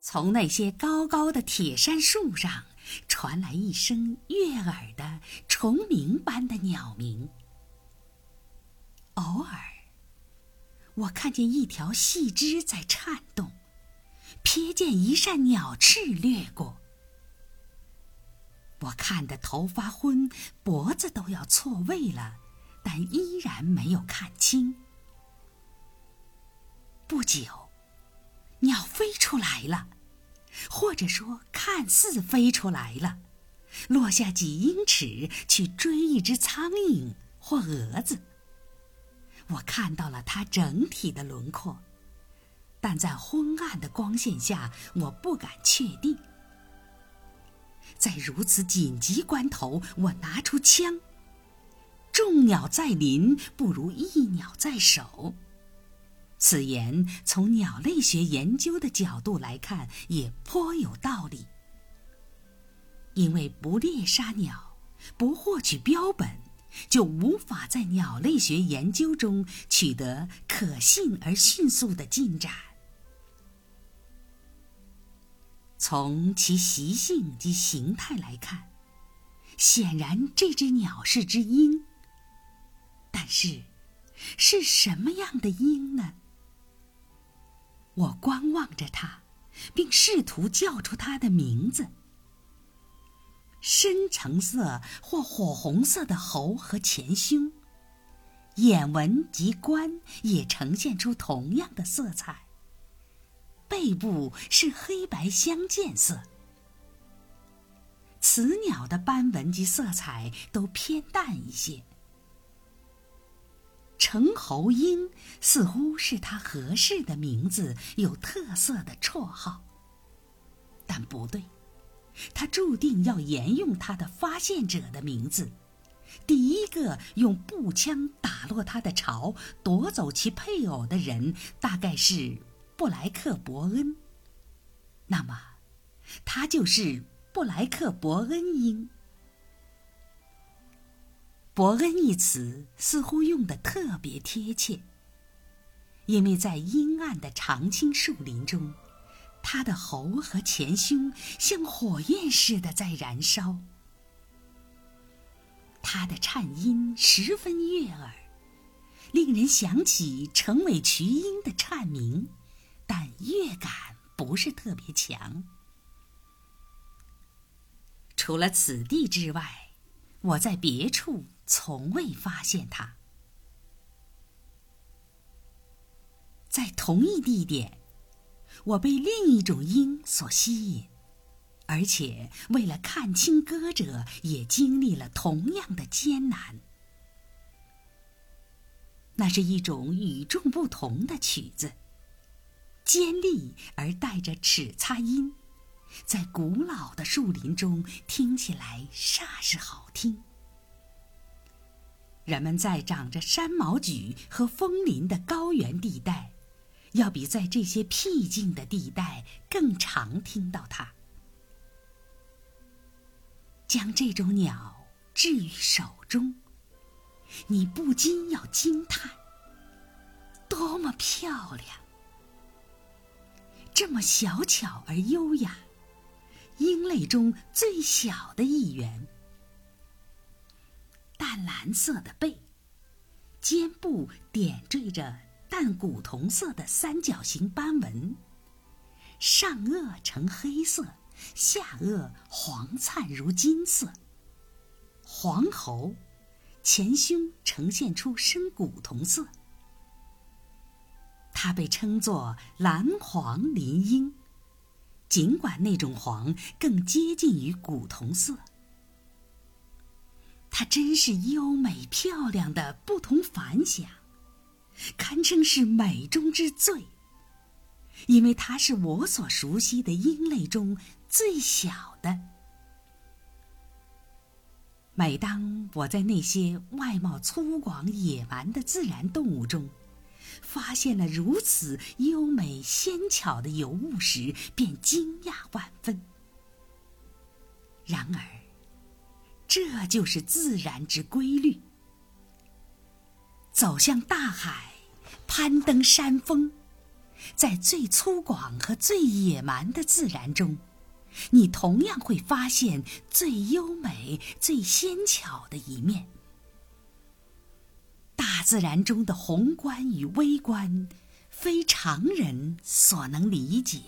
从那些高高的铁杉树上传来一声悦耳的虫鸣般的鸟鸣。偶尔，我看见一条细枝在颤动，瞥见一扇鸟翅掠过。我看得头发昏，脖子都要错位了，但依然没有看清。不久，鸟飞出来了，或者说看似飞出来了，落下几英尺去追一只苍蝇或蛾子。我看到了它整体的轮廓，但在昏暗的光线下，我不敢确定。在如此紧急关头，我拿出枪。众鸟在林，不如一鸟在手。此言从鸟类学研究的角度来看，也颇有道理。因为不猎杀鸟，不获取标本，就无法在鸟类学研究中取得可信而迅速的进展。从其习性及形态来看，显然这只鸟是只鹰。但是，是什么样的鹰呢？我观望着它，并试图叫出它的名字。深橙色或火红色的喉和前胸，眼纹及冠也呈现出同样的色彩。背部是黑白相间色。雌鸟的斑纹及色彩都偏淡一些。成喉鹰似乎是他合适的名字，有特色的绰号。但不对，他注定要沿用他的发现者的名字。第一个用步枪打落他的巢、夺走其配偶的人，大概是。布莱克伯恩，那么，他就是布莱克伯恩鹰。伯恩一词似乎用的特别贴切，因为在阴暗的常青树林中，他的喉和前胸像火焰似的在燃烧，他的颤音十分悦耳，令人想起成尾渠鹰的颤鸣。但乐感不是特别强。除了此地之外，我在别处从未发现它。在同一地点，我被另一种鹰所吸引，而且为了看清歌者，也经历了同样的艰难。那是一种与众不同的曲子。尖利而带着齿擦音，在古老的树林中听起来煞是好听。人们在长着山毛榉和枫林的高原地带，要比在这些僻静的地带更常听到它。将这种鸟置于手中，你不禁要惊叹：多么漂亮！这么小巧而优雅，鹰类中最小的一员。淡蓝色的背，肩部点缀着淡古铜色的三角形斑纹，上颚呈黑色，下颚黄灿如金色。黄喉，前胸呈现出深古铜色。它被称作蓝黄林鹰，尽管那种黄更接近于古铜色。它真是优美漂亮的不同凡响，堪称是美中之最。因为它是我所熟悉的鹰类中最小的。每当我在那些外貌粗犷野蛮的自然动物中，发现了如此优美纤巧的尤物时，便惊讶万分。然而，这就是自然之规律。走向大海，攀登山峰，在最粗犷和最野蛮的自然中，你同样会发现最优美、最纤巧的一面。大自然中的宏观与微观，非常人所能理解。